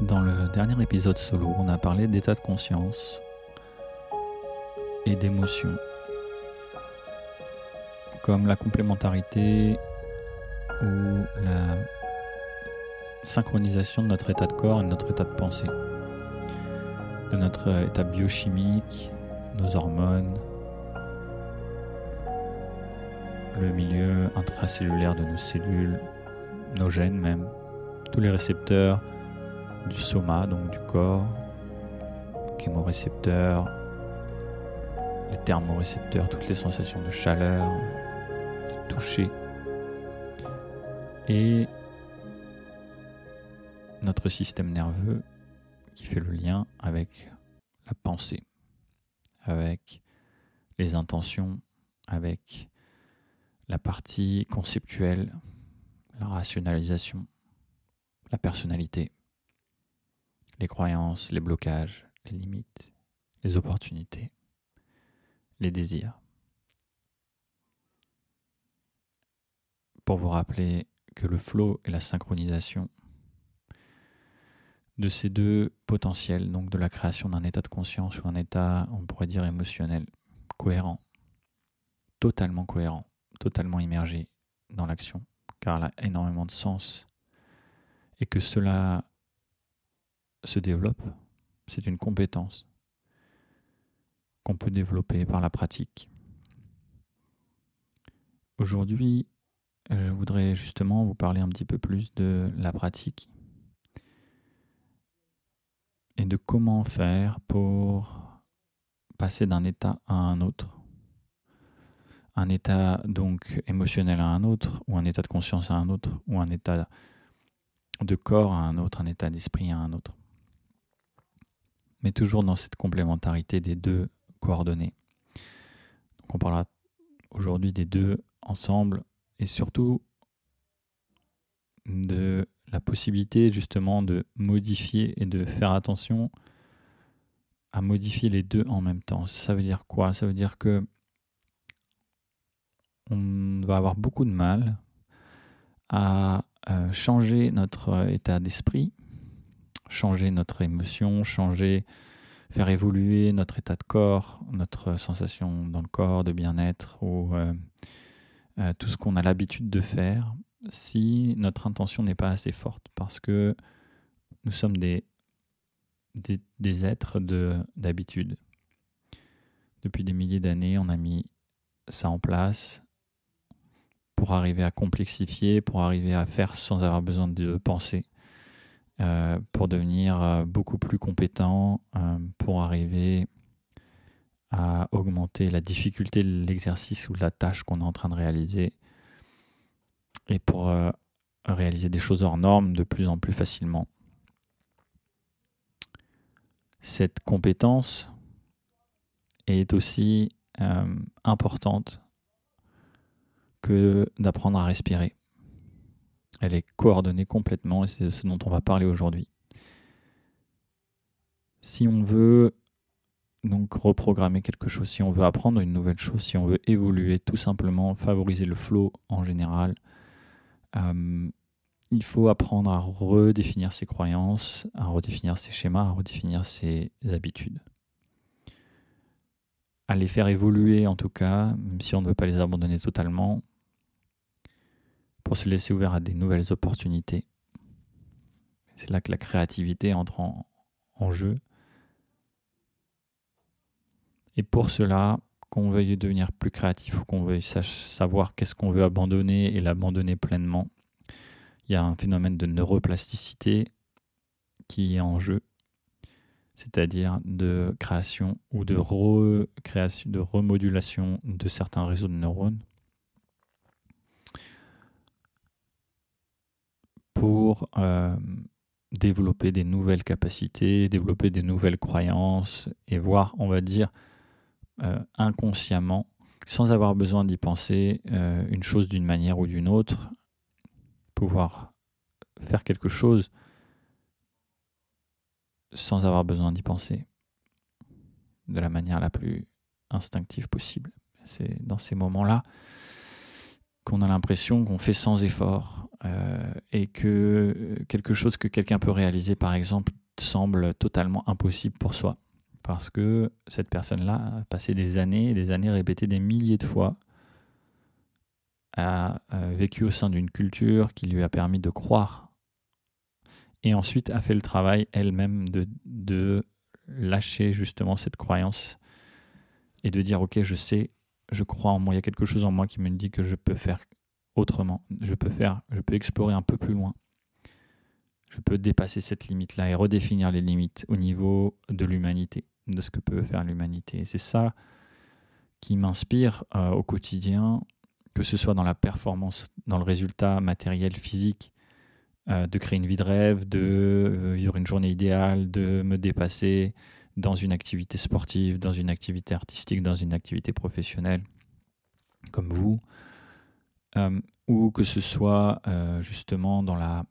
Dans le dernier épisode solo, on a parlé d'état de conscience et d'émotion, comme la complémentarité ou la synchronisation de notre état de corps et de notre état de pensée, de notre état biochimique, nos hormones, le milieu intracellulaire de nos cellules, nos gènes même, tous les récepteurs du soma, donc du corps, chémorécepteurs, les thermorécepteurs, toutes les sensations de chaleur, de toucher, et notre système nerveux qui fait le lien avec la pensée, avec les intentions, avec la partie conceptuelle, la rationalisation, la personnalité, les croyances, les blocages, les limites, les opportunités, les désirs. Pour vous rappeler que le flow et la synchronisation de ces deux potentiels, donc de la création d'un état de conscience ou un état, on pourrait dire, émotionnel, cohérent, totalement cohérent, totalement immergé dans l'action, car elle a énormément de sens, et que cela se développe, c'est une compétence qu'on peut développer par la pratique. Aujourd'hui, je voudrais justement vous parler un petit peu plus de la pratique et de comment faire pour passer d'un état à un autre. Un état donc émotionnel à un autre, ou un état de conscience à un autre, ou un état de corps à un autre, un état d'esprit à un autre. Toujours dans cette complémentarité des deux coordonnées. Donc on parlera aujourd'hui des deux ensemble et surtout de la possibilité justement de modifier et de faire attention à modifier les deux en même temps. Ça veut dire quoi? Ça veut dire que on va avoir beaucoup de mal à euh, changer notre état d'esprit, changer notre émotion, changer, faire évoluer notre état de corps, notre sensation dans le corps de bien-être ou euh, euh, tout ce qu'on a l'habitude de faire si notre intention n'est pas assez forte, parce que nous sommes des, des, êtres d'habitude. Depuis des milliers d'années, on a mis ça en place pour arriver à complexifier, pour arriver à faire sans avoir besoin de penser, euh, pour devenir euh, beaucoup plus compétent, euh, pour arriver à augmenter la difficulté de l'exercice ou de la tâche qu'on est en train de réaliser, et pour réaliser des choses hors normes de plus en plus facilement. Cette compétence est aussi importante que d'apprendre à respirer. Elle est coordonnée complètement et c'est ce dont on va parler aujourd'hui. Si on veut donc reprogrammer quelque chose, si on veut apprendre une nouvelle chose, si on veut évoluer, tout simplement favoriser le flow en général, euh, il faut apprendre à redéfinir ses croyances, à redéfinir ses schémas, à redéfinir ses habitudes. À les faire évoluer en tout cas, même si on ne veut pas les abandonner totalement, pour se laisser ouvert à des nouvelles opportunités. C'est là que la créativité entre en, jeu. Et pour cela, qu'on veuille devenir plus créatif ou qu'on veuille savoir qu'est-ce qu'on veut abandonner et l'abandonner pleinement, il y a un phénomène de neuroplasticité qui est en jeu, c'est-à-dire de création ou de remodulation de certains réseaux de neurones pour euh, développer des nouvelles capacités, développer des nouvelles croyances et voir, on va dire, euh, inconsciemment, sans avoir besoin d'y penser, euh, une chose d'une manière ou d'une autre, pouvoir faire quelque chose sans avoir besoin d'y penser, de la manière la plus instinctive possible. C'est dans ces moments-là qu'on a l'impression qu'on fait sans effort euh, et que quelque chose que quelqu'un peut réaliser, par exemple, semble totalement impossible pour soi. Parce que cette personne-là a passé des années et des années répétées des milliers de fois, a vécu au sein d'une culture qui lui a permis de croire et ensuite a fait le travail elle-même de, de lâcher justement cette croyance et de dire ok je sais je crois en moi. Il y a quelque chose en moi qui me dit que je peux faire autrement. Je peux faire je peux explorer un peu plus loin. Je peux dépasser cette limite là et redéfinir les limites au niveau de l'humanité de ce que peut faire l'humanité. C'est ça qui m'inspire euh, au quotidien que ce soit dans la performance dans le résultat matériel physique euh, de créer une vie de rêve, de euh, vivre une journée idéale, de me dépasser dans une activité sportive, dans une activité artistique, dans une activité professionnelle, comme vous, euh, ou que ce soit justement dans la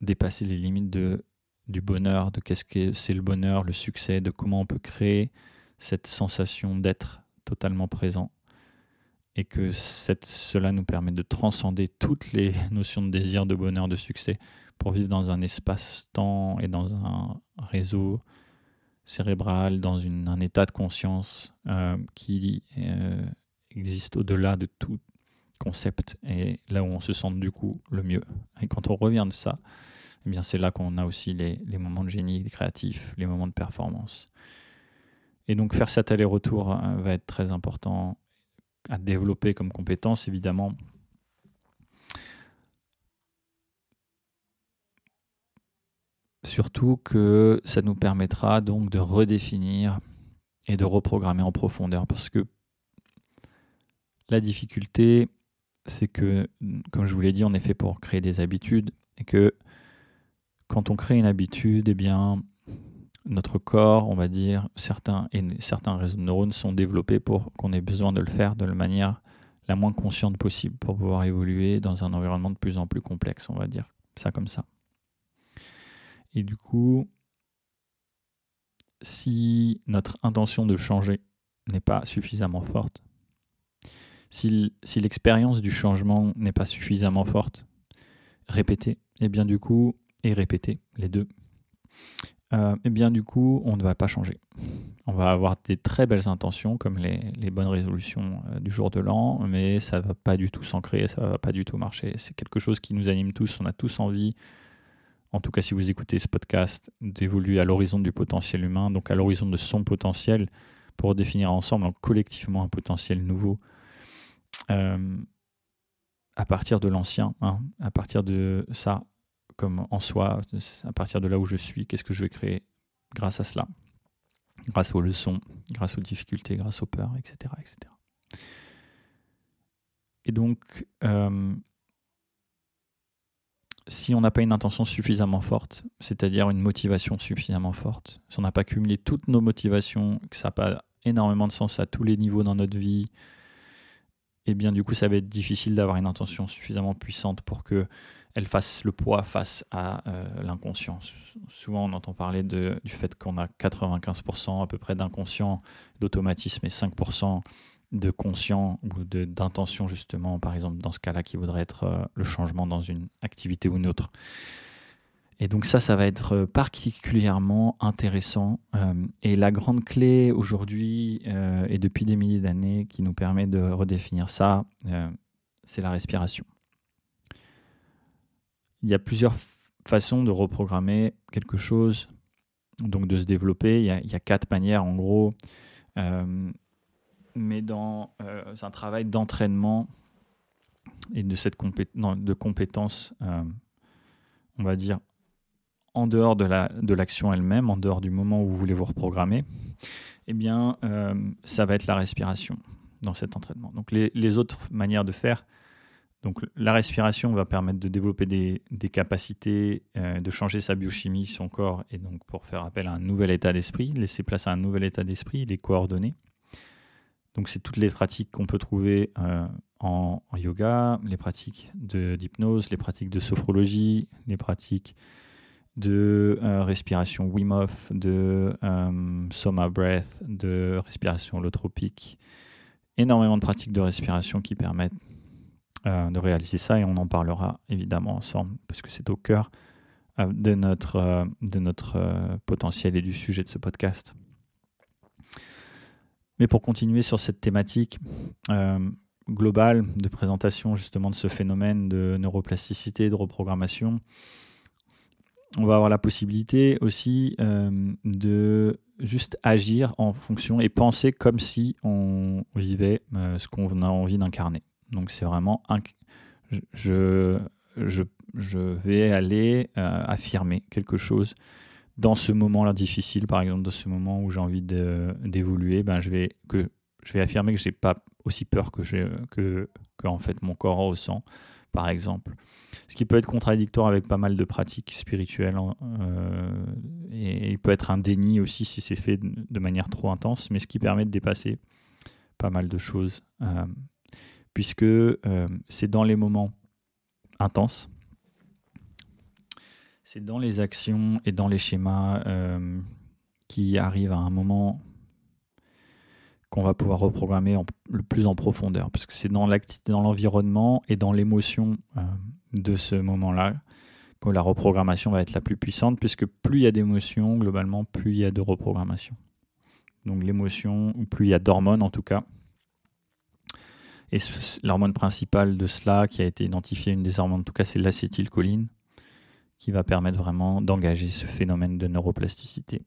dépasser les limites du bonheur, de qu'est-ce que c'est le bonheur, le succès, de comment on peut créer cette sensation d'être totalement présent et que cela nous permet de transcender toutes les notions de désir, de bonheur, de succès pour vivre dans un espace-temps et dans un réseau cérébral, dans un état de conscience euh, qui euh, existe au-delà de tout concept et là où on se sent du coup le mieux. Et quand on revient de ça, eh bien c'est là qu'on a aussi les, les, moments de génie créatif, les moments de performance. Et donc faire cet aller-retour euh, va être très important à développer comme compétence, évidemment. Surtout que ça nous permettra donc de redéfinir et de reprogrammer en profondeur. Parce que la difficulté, c'est que, comme je vous l'ai dit, on est fait pour créer des habitudes. Et que quand on crée une habitude, eh bien, notre corps, on va dire, certains, et certains réseaux de neurones sont développés pour qu'on ait besoin de le faire de la manière la moins consciente possible pour pouvoir évoluer dans un environnement de plus en plus complexe, on va dire ça comme ça. Et du coup, si notre intention de changer n'est pas suffisamment forte, si, l'expérience du changement n'est pas suffisamment forte, répéter, et bien du coup, et répéter les deux, euh, eh bien du coup, on ne va pas changer. On va avoir des très belles intentions, comme les, bonnes résolutions euh, du jour de l'an, mais ça ne va pas du tout s'ancrer, ça ne va pas du tout marcher. C'est quelque chose qui nous anime tous, on a tous envie, en tout cas si vous écoutez ce podcast, d'évoluer à l'horizon du potentiel humain, donc à l'horizon de son potentiel, pour définir ensemble, collectivement, un potentiel nouveau. Euh, à partir de l'ancien, hein, à partir de ça, comme en soi, à partir de là où je suis, qu'est-ce que je vais créer grâce à cela, grâce aux leçons, grâce aux difficultés, grâce aux peurs, etc. etc. Et donc, euh, si on n'a pas une intention suffisamment forte, c'est-à-dire une motivation suffisamment forte, si on n'a pas cumulé toutes nos motivations, que ça n'a pas énormément de sens à tous les niveaux dans notre vie, eh bien du coup ça va être difficile d'avoir une intention suffisamment puissante pour que elle fasse le poids face à euh, l'inconscient. Souvent, on entend parler du fait qu'on a 95% à peu près d'inconscient, d'automatisme et 5% de conscient ou d'intention, justement, par exemple, dans ce cas-là, qui voudrait être euh, le changement dans une activité ou une autre. Et donc ça, ça va être particulièrement intéressant. Euh, et la grande clé aujourd'hui et depuis des milliers d'années qui nous permet de redéfinir ça, c'est la respiration il y a plusieurs façons de reprogrammer quelque chose, donc de se développer. Il y a, quatre manières en gros, euh, mais dans euh, un travail d'entraînement et de cette de compétence, euh, on va dire, en dehors de l'action de elle-même, en dehors du moment où vous voulez vous reprogrammer, eh bien, ça va être la respiration dans cet entraînement. Donc les, les autres manières de faire, donc la respiration va permettre de développer des, capacités, euh, de changer sa biochimie, son corps, et donc pour faire appel à un nouvel état d'esprit, laisser place à un nouvel état d'esprit, les coordonner. Donc c'est toutes les pratiques qu'on peut trouver euh, en, yoga, les pratiques d'hypnose, les pratiques de sophrologie, les pratiques de euh, respiration Wim Hof, de Soma Breath, de respiration holotropique, énormément de pratiques de respiration qui permettent euh, de réaliser ça et on en parlera évidemment ensemble parce que c'est au cœur euh, de notre, euh, de notre potentiel et du sujet de ce podcast. Mais pour continuer sur cette thématique globale de présentation justement de ce phénomène de neuroplasticité, de reprogrammation, on va avoir la possibilité aussi de juste agir en fonction et penser comme si on vivait ce qu'on a envie d'incarner. Donc c'est vraiment un, je, je, je vais aller euh, affirmer quelque chose dans ce moment-là difficile, par exemple, dans ce moment où j'ai envie d'évoluer, ben je vais que je vais affirmer que j'ai pas aussi peur que que, que en fait mon corps ressent, par exemple. Ce qui peut être contradictoire avec pas mal de pratiques spirituelles hein, euh, et il peut être un déni aussi si c'est fait de manière trop intense, mais ce qui permet de dépasser pas mal de choses. Euh, puisque euh, c'est dans les moments intenses, c'est dans les actions et dans les schémas qui arrivent à un moment qu'on va pouvoir reprogrammer le plus en profondeur, parce que c'est dans l'environnement et dans l'émotion euh, de ce moment-là que la reprogrammation va être la plus puissante, puisque plus il y a d'émotions, globalement, plus il y a de reprogrammation. Donc l'émotion, ou plus il y a d'hormones en tout cas, et l'hormone principale de cela, qui a été identifiée, une des hormones en tout cas, c'est l'acétylcholine, qui va permettre vraiment d'engager ce phénomène de neuroplasticité.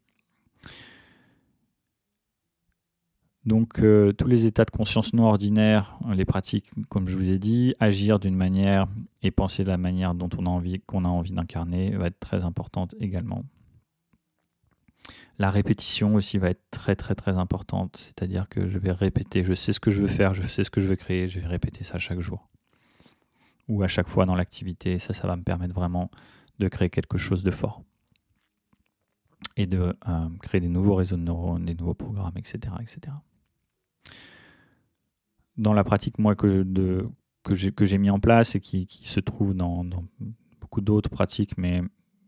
Donc euh, tous les états de conscience non ordinaires, les pratiques, comme je vous ai dit, agir d'une manière et penser de la manière dont on a envie, qu'on a envie d'incarner va être très importante également. La répétition aussi va être très très très importante, c'est-à-dire que je vais répéter, je sais ce que je veux faire, je sais ce que je veux créer, je vais répéter ça chaque jour. Ou à chaque fois dans l'activité, ça, ça va me permettre vraiment de créer quelque chose de fort. Et de euh, créer des nouveaux réseaux de neurones, des nouveaux programmes, etc. etc. Dans la pratique, moi, que, j'ai mis en place et qui, se trouve dans, dans beaucoup d'autres pratiques, mais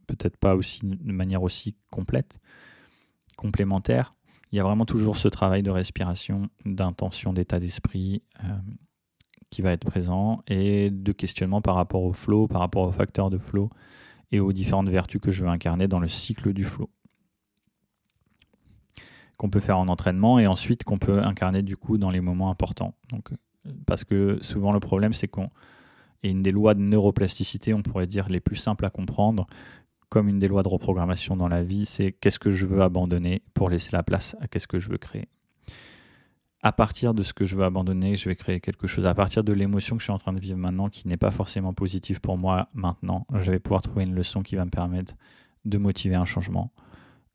peut-être pas aussi de manière aussi complète, complémentaire. Il y a vraiment toujours ce travail de respiration, d'intention, d'état d'esprit euh, qui va être présent et de questionnement par rapport au flow, par rapport aux facteurs de flow et aux différentes vertus que je veux incarner dans le cycle du flow. Qu'on peut faire en entraînement et ensuite qu'on peut incarner du coup dans les moments importants. Donc, parce que souvent le problème c'est qu'on et une des lois de neuroplasticité, on pourrait dire les plus simples à comprendre, comme une des lois de reprogrammation dans la vie, c'est qu'est-ce que je veux abandonner pour laisser la place à qu'est-ce que je veux créer. À partir de ce que je veux abandonner, je vais créer quelque chose. À partir de l'émotion que je suis en train de vivre maintenant, qui n'est pas forcément positive pour moi maintenant, je vais pouvoir trouver une leçon qui va me permettre de motiver un changement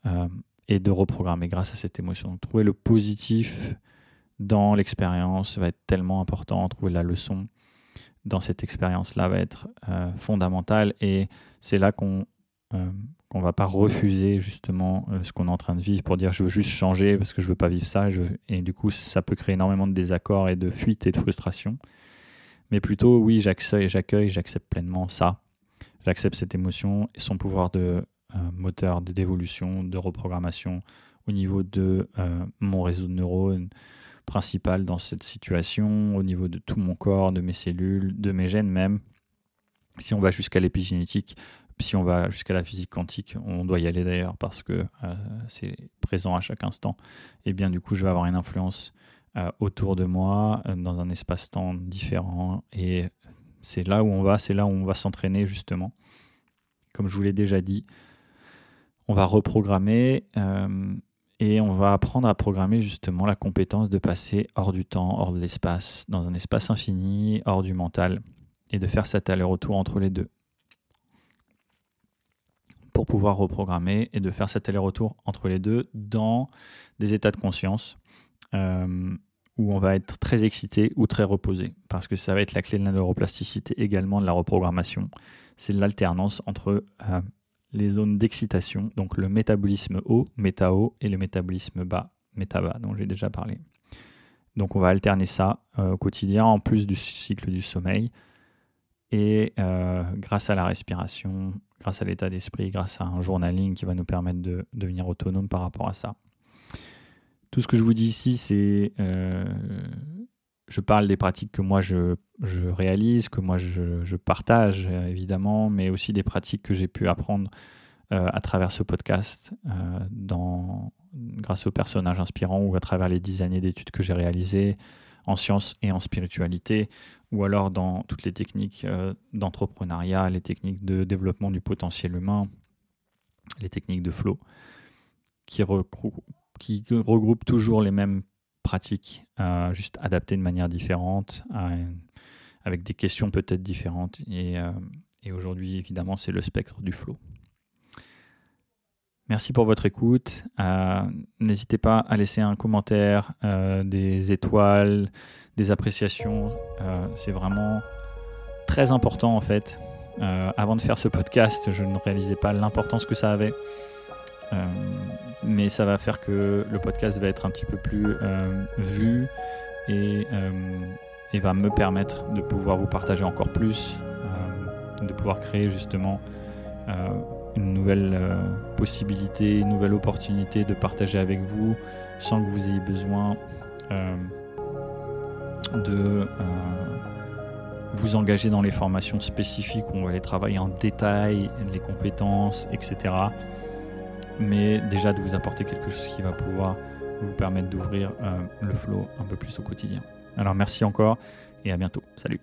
euh, et de reprogrammer grâce à cette émotion. Trouver le positif dans l'expérience va être tellement important. Trouver la leçon dans cette expérience-là va être euh, fondamental et c'est là qu'on euh, qu'on va pas refuser justement euh, ce qu'on est en train de vivre pour dire je veux juste changer parce que je veux pas vivre ça et du coup ça peut créer énormément de désaccords et de fuites et de frustration mais plutôt oui j'accueille j'accepte pleinement ça j'accepte cette émotion et son pouvoir de moteur d'évolution de reprogrammation au niveau de mon réseau de neurones principal dans cette situation au niveau de tout mon corps de mes cellules de mes gènes même si on va jusqu'à l'épigénétique si on va jusqu'à la physique quantique, on doit y aller d'ailleurs parce que euh, c'est présent à chaque instant. Et bien du coup, je vais avoir une influence euh, autour de moi, euh, dans un espace-temps différent. Et c'est là où on va, c'est là où on va s'entraîner justement. Comme je vous l'ai déjà dit, on va reprogrammer et on va apprendre à programmer justement la compétence de passer hors du temps, hors de l'espace, dans un espace infini, hors du mental, et de faire cet aller-retour entre les deux pour pouvoir reprogrammer et de faire cet aller-retour entre les deux dans des états de conscience euh, où on va être très excité ou très reposé. Parce que ça va être la clé de la neuroplasticité également de la reprogrammation. C'est l'alternance entre euh, les zones d'excitation, donc le métabolisme haut, méta-haut, et le métabolisme bas, méta-bas, dont j'ai déjà parlé. Donc on va alterner ça euh, au quotidien en plus du cycle du sommeil. Et grâce à la respiration, grâce à l'état d'esprit, grâce à un journaling qui va nous permettre de, devenir autonome par rapport à ça. Tout ce que je vous dis ici, c'est euh, je parle des pratiques que moi je, réalise, que moi je, partage évidemment, mais aussi des pratiques que j'ai pu apprendre à travers ce podcast, dans, grâce aux personnages inspirants ou à travers les dix années d'études que j'ai réalisées en sciences et en spiritualité, ou alors dans toutes les techniques d'entrepreneuriat, les techniques de développement du potentiel humain, les techniques de flow, qui regroupent toujours les mêmes pratiques, euh, juste adaptées de manière différente, euh, avec des questions peut-être différentes. Et, euh, et aujourd'hui, évidemment, c'est le spectre du flow. Merci pour votre écoute. N'hésitez pas à laisser un commentaire, des étoiles, des appréciations. c'est vraiment très important en fait. avant de faire ce podcast, je ne réalisais pas l'importance que ça avait. Euh, mais ça va faire que le podcast va être un petit peu plus euh, vu et, euh, et, va me permettre de pouvoir vous partager encore plus, de pouvoir créer justement une nouvelle possibilité, une nouvelle opportunité de partager avec vous sans que vous ayez besoin de vous engager dans les formations spécifiques où on va aller travailler en détail les compétences, etc mais déjà de vous apporter quelque chose qui va pouvoir vous permettre d'ouvrir euh, le flow un peu plus au quotidien. Alors merci encore et à bientôt. Salut